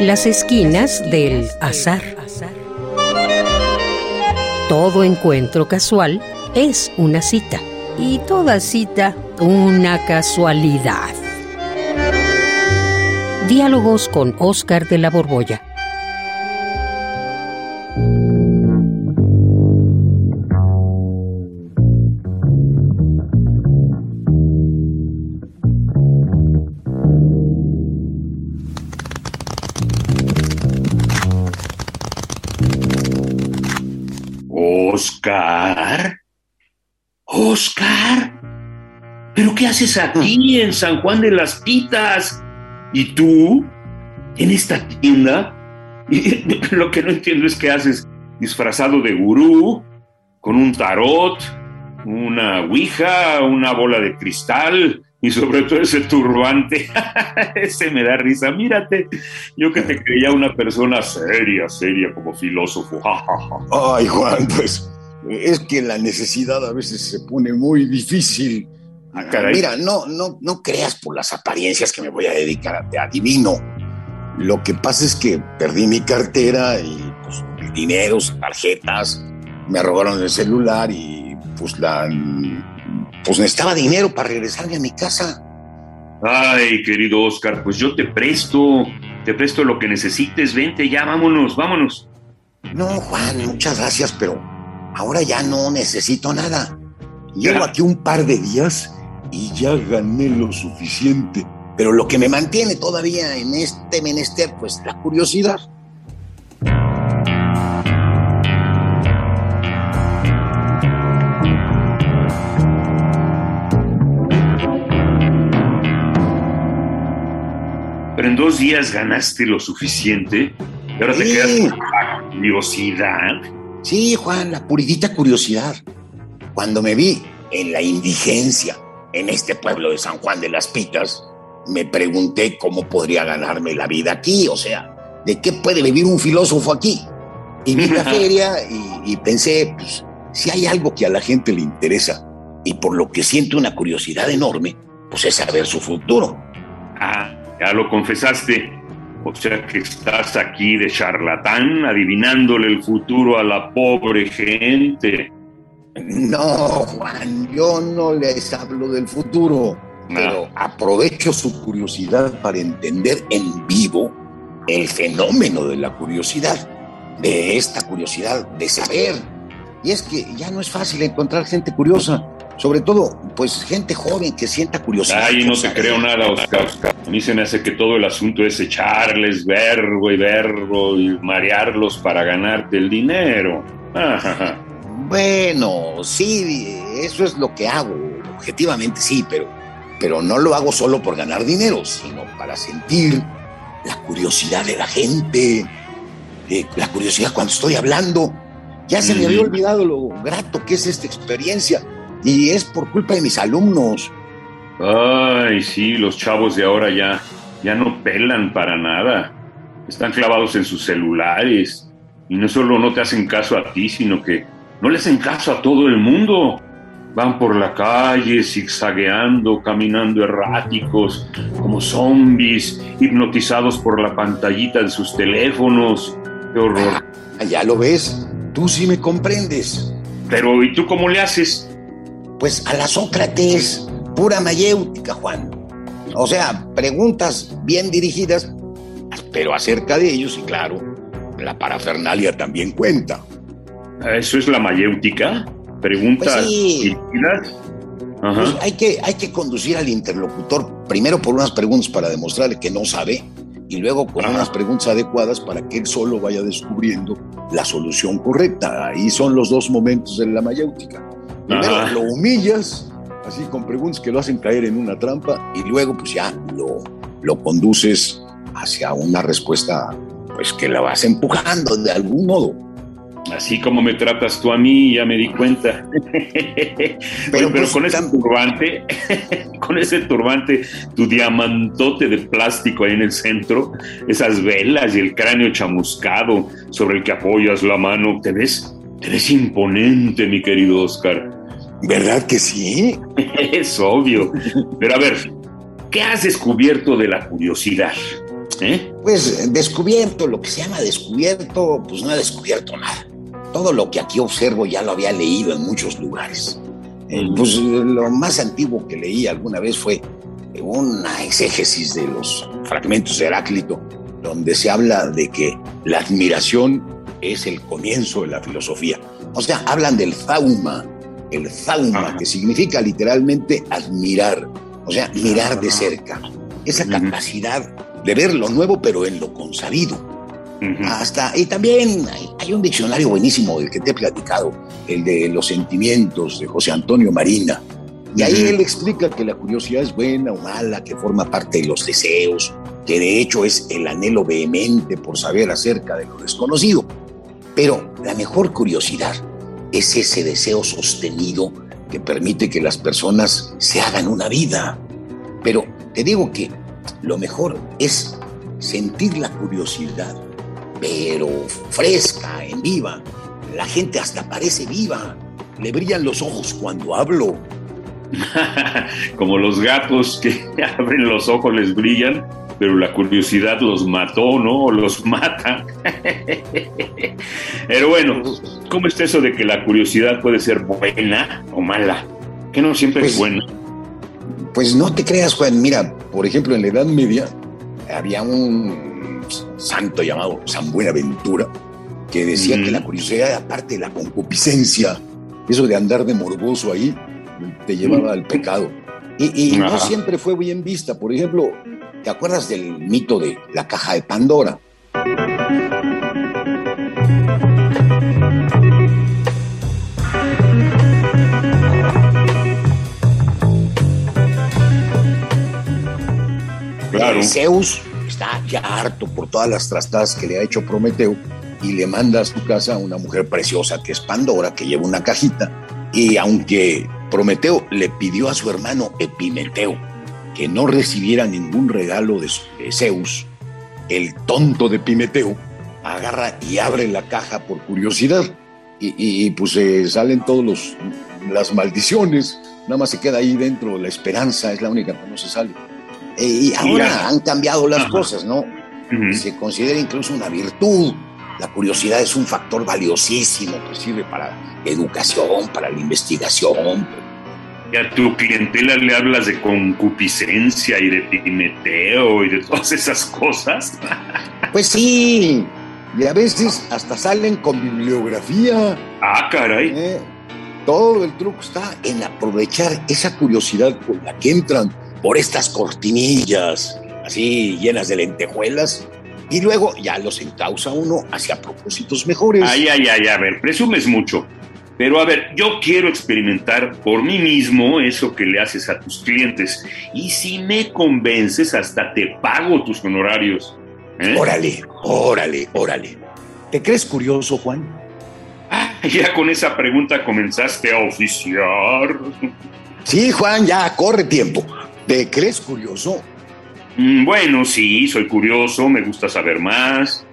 Las esquinas del azar. Todo encuentro casual es una cita y toda cita una casualidad. Diálogos con Oscar de la Borbolla. ¿Pero qué haces aquí en San Juan de las Pitas? ¿Y tú? ¿En esta tienda? Y lo que no entiendo es qué haces disfrazado de gurú, con un tarot, una ouija, una bola de cristal y sobre todo ese turbante. ese me da risa. Mírate, yo que te creía una persona seria, seria como filósofo. Ay, Juan, pues es que la necesidad a veces se pone muy difícil. Ah. Mira, no, no, no creas por las apariencias que me voy a dedicar a te adivino. Lo que pasa es que perdí mi cartera y pues dineros, tarjetas, me robaron el celular y pues la pues necesitaba dinero para regresarme a mi casa. Ay, querido Oscar, pues yo te presto, te presto lo que necesites. Vente ya, vámonos, vámonos. No, Juan, muchas gracias, pero ahora ya no necesito nada. Llevo aquí un par de días y ya gané lo suficiente. Pero lo que me mantiene todavía en este menester, pues la curiosidad. Pero en dos días ganaste lo suficiente y ahora te quedas con la curiosidad. Sí, Juan, la puritita curiosidad. Cuando me vi en la indigencia en este pueblo de San Juan de las Pitas, me pregunté cómo podría ganarme la vida aquí, o sea, ¿de qué puede vivir un filósofo aquí? Y vi la feria y, y pensé, pues, si hay algo que a la gente le interesa y por lo que siento una curiosidad enorme, pues es saber su futuro. Ah, ya lo confesaste. O sea que estás aquí de charlatán adivinándole el futuro a la pobre gente. No, Juan, yo no les hablo del futuro, pero aprovecho su curiosidad para entender en vivo el fenómeno de la curiosidad, de esta curiosidad de saber. Y es que ya no es fácil encontrar gente curiosa, sobre todo, pues gente joven que sienta curiosidad. Ay, no te creo nada, Oscar. A mí se me hace que todo el asunto es echarles verbo y verbo y marearlos para ganarte el dinero. Ajaja. Bueno, sí, eso es lo que hago, objetivamente sí, pero, pero no lo hago solo por ganar dinero, sino para sentir la curiosidad de la gente, eh, la curiosidad cuando estoy hablando. Ya se me había olvidado lo grato que es esta experiencia y es por culpa de mis alumnos. Ay, sí, los chavos de ahora ya, ya no pelan para nada. Están clavados en sus celulares. Y no solo no te hacen caso a ti, sino que no le hacen caso a todo el mundo. Van por la calle zigzagueando, caminando erráticos, como zombies, hipnotizados por la pantallita de sus teléfonos. ¡Qué horror! Ah, ya lo ves, tú sí me comprendes. Pero, ¿y tú cómo le haces? Pues a la Sócrates, pura mayéutica, Juan. O sea, preguntas bien dirigidas, pero acerca de ellos, y claro, la parafernalia también cuenta. ¿Eso es la mayéutica? ¿Preguntas Pues sí. Ajá. Pues hay, que, hay que conducir al interlocutor primero por unas preguntas para demostrarle que no sabe y luego con Ajá. unas preguntas adecuadas para que él solo vaya descubriendo la solución correcta. Ahí son los dos momentos de la mayéutica. Primero Ajá. lo humillas, así con preguntas que lo hacen caer en una trampa y luego pues ya lo, lo conduces hacia una respuesta pues que la vas empujando de algún modo. Así como me tratas tú a mí, ya me di cuenta. Oye, Pero, pues, con ese turbante, con ese turbante, tu diamantote de plástico ahí en el centro, esas velas y el cráneo chamuscado sobre el que apoyas la mano, te ves, te ves imponente, mi querido Oscar. ¿Verdad que sí? Es obvio. Pero a ver, ¿qué has descubierto de la curiosidad? ¿Eh? Pues descubierto, lo que se llama descubierto, pues no he descubierto nada. Todo lo que aquí observo ya lo había leído en muchos lugares. Eh, pues lo más antiguo que leí alguna vez fue una exégesis de los fragmentos de Heráclito, donde se habla de que la admiración es el comienzo de la filosofía. O sea, hablan del zauma, el zauma, que significa literalmente admirar, o sea, mirar de cerca. Esa capacidad de ver lo nuevo, pero en lo consabido. Hasta, y también hay, un diccionario buenísimo del que te he platicado, el de los sentimientos de José Antonio Marina. Y ahí él explica que la curiosidad es buena o mala, que forma parte de los deseos, que de hecho es el anhelo vehemente por saber acerca de lo desconocido. Pero la mejor curiosidad es ese deseo sostenido que permite que las personas se hagan una vida. Pero te digo que lo mejor es sentir la curiosidad, pero fresca, en viva. La gente hasta parece viva. Le brillan los ojos cuando hablo. Como los gatos que abren los ojos, les brillan, pero la curiosidad los mató, ¿no? O los mata. pero bueno, ¿cómo está eso de que la curiosidad puede ser buena o mala? Que no siempre es pues, buena. Pues no te creas, Juan. Mira, por ejemplo, en la Edad Media había un santo llamado San Buenaventura que decía que la curiosidad, aparte de la concupiscencia, eso de andar de morboso ahí, te llevaba al pecado. Y, no siempre fue bien vista. Por ejemplo, ¿te acuerdas del mito de la caja de Pandora? Claro. Zeus está ya harto por todas las trastadas que le ha hecho Prometeo y le manda a su casa a una mujer preciosa que es Pandora, que lleva una cajita. Y aunque Prometeo le pidió a su hermano Epimeteo que no recibiera ningún regalo de, Zeus, el tonto de Epimeteo agarra y abre la caja por curiosidad. Y, pues salen todas las maldiciones, nada más se queda ahí dentro la esperanza, es la única que no se sale. Eh, y ahora han cambiado las cosas, ¿no? Se considera incluso una virtud. La curiosidad es un factor valiosísimo que sirve para educación, para la investigación. Y a tu clientela le hablas de concupiscencia y de pimeteo y de todas esas cosas. Pues sí, y a veces hasta salen con bibliografía. Ah, caray. Eh, todo el truco está en aprovechar esa curiosidad con la que entran por estas cortinillas así llenas de lentejuelas y luego ya los encausa uno hacia propósitos mejores. Ay, ay, ay, a ver, presumes mucho. Pero a ver, yo quiero experimentar por mí mismo eso que le haces a tus clientes. Y si me convences, hasta te pago tus honorarios. ¿eh? Órale, órale, órale. ¿Te crees curioso, Juan? Ah, ya con esa pregunta comenzaste a oficiar. Sí, Juan, ya, corre tiempo. ¿Te crees curioso? Mm, bueno, sí, soy curioso, me gusta saber más.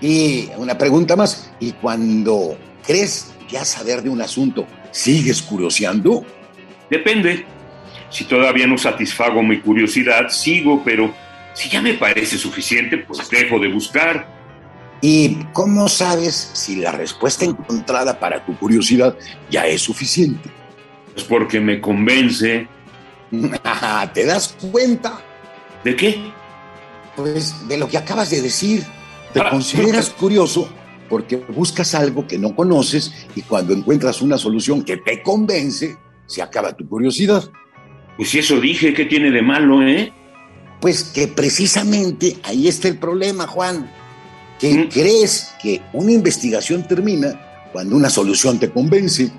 Y una pregunta más, ¿y cuando crees ya saber de un asunto, sigues curioseando? Depende. Si todavía no satisfago mi curiosidad, sigo, pero si ya me parece suficiente, pues dejo de buscar. ¿Y cómo sabes si la respuesta encontrada para tu curiosidad ya es suficiente? Pues porque me convence ¿Te das cuenta? ¿De qué? Pues de lo que acabas de decir. Te ah, consideras curioso porque buscas algo que no conoces y cuando encuentras una solución que te convence, se acaba tu curiosidad. Pues si eso dije, ¿qué tiene de malo, eh? Pues que precisamente ahí está el problema, Juan. Que mm. crees que una investigación termina cuando una solución te convence.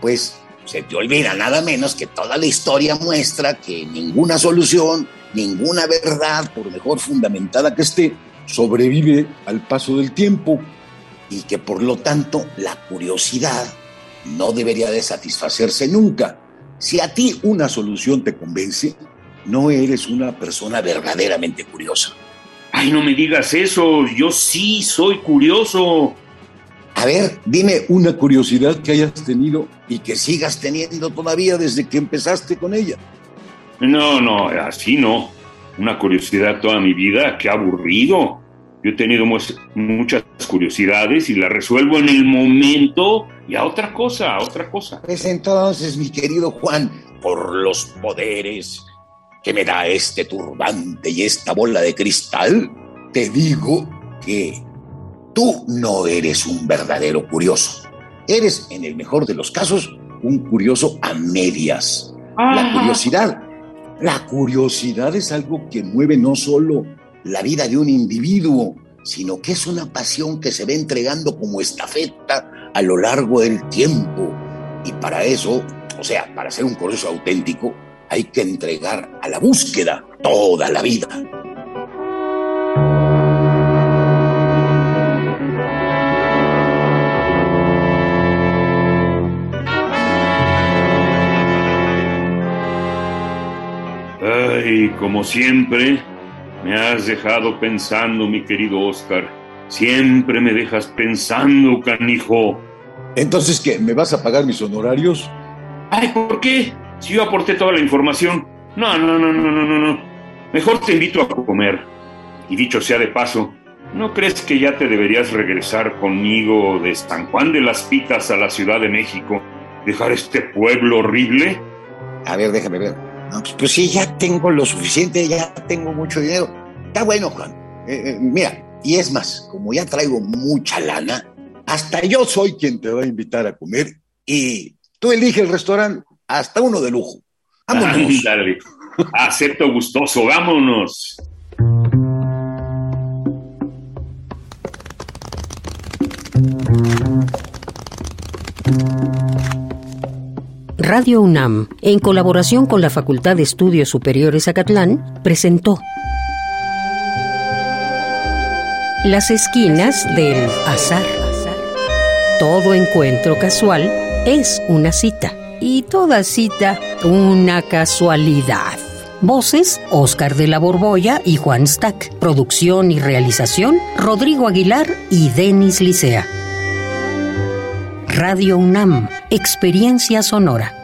Pues se te olvida nada menos que toda la historia muestra que ninguna solución, ninguna verdad, por mejor fundamentada que esté, sobrevive al paso del tiempo y que por lo tanto la curiosidad no debería de satisfacerse nunca. Si a ti una solución te convence, no eres una persona verdaderamente curiosa. Ay, no me digas eso, yo sí soy curioso. A ver, dime una curiosidad que hayas tenido y que sigas teniendo todavía desde que empezaste con ella. No, no, así no. una curiosidad toda mi vida, qué aburrido. Yo he tenido muchas curiosidades y las resuelvo en el momento y a otra cosa, a otra cosa. Pues entonces, mi querido Juan, por los poderes que me da este turbante y esta bola de cristal, te digo que tú no eres un verdadero curioso. Eres, en el mejor de los casos, un curioso a medias. La curiosidad, la curiosidad es algo que mueve no solo la vida de un individuo, sino que es una pasión que se va entregando como estafeta a lo largo del tiempo. Y para eso, o sea, para ser un curioso auténtico, hay que entregar a la búsqueda toda la vida. Como siempre, me has dejado pensando, mi querido Oscar. Siempre me dejas pensando, canijo. Entonces, ¿qué? ¿Me vas a pagar mis honorarios? Ay, ¿por qué? Si yo aporté toda la información. No, no, no, no, no, no, no. Mejor te invito a comer. Y dicho sea de paso, ¿no crees que ya te deberías regresar conmigo de San Juan de las Pitas a la Ciudad de México? ¿Dejar este pueblo horrible? A ver, déjame ver. Pues, pues sí, ya tengo lo suficiente, ya tengo mucho dinero. Está bueno, Juan. Eh, eh, mira, y es más, como ya traigo mucha lana, hasta yo soy quien te va a invitar a comer y tú eliges el restaurante hasta uno de lujo. Vámonos. Acepto gustoso, vámonos. Radio UNAM, en colaboración con la Facultad de Estudios Superiores Acatlán, presentó Las esquinas del azar. Todo encuentro casual es una cita y toda cita una casualidad. Voces, Oscar de la Borbolla y Juan Stack. Producción y realización, Rodrigo Aguilar y Denis Licea. Radio UNAM, Experiencia Sonora.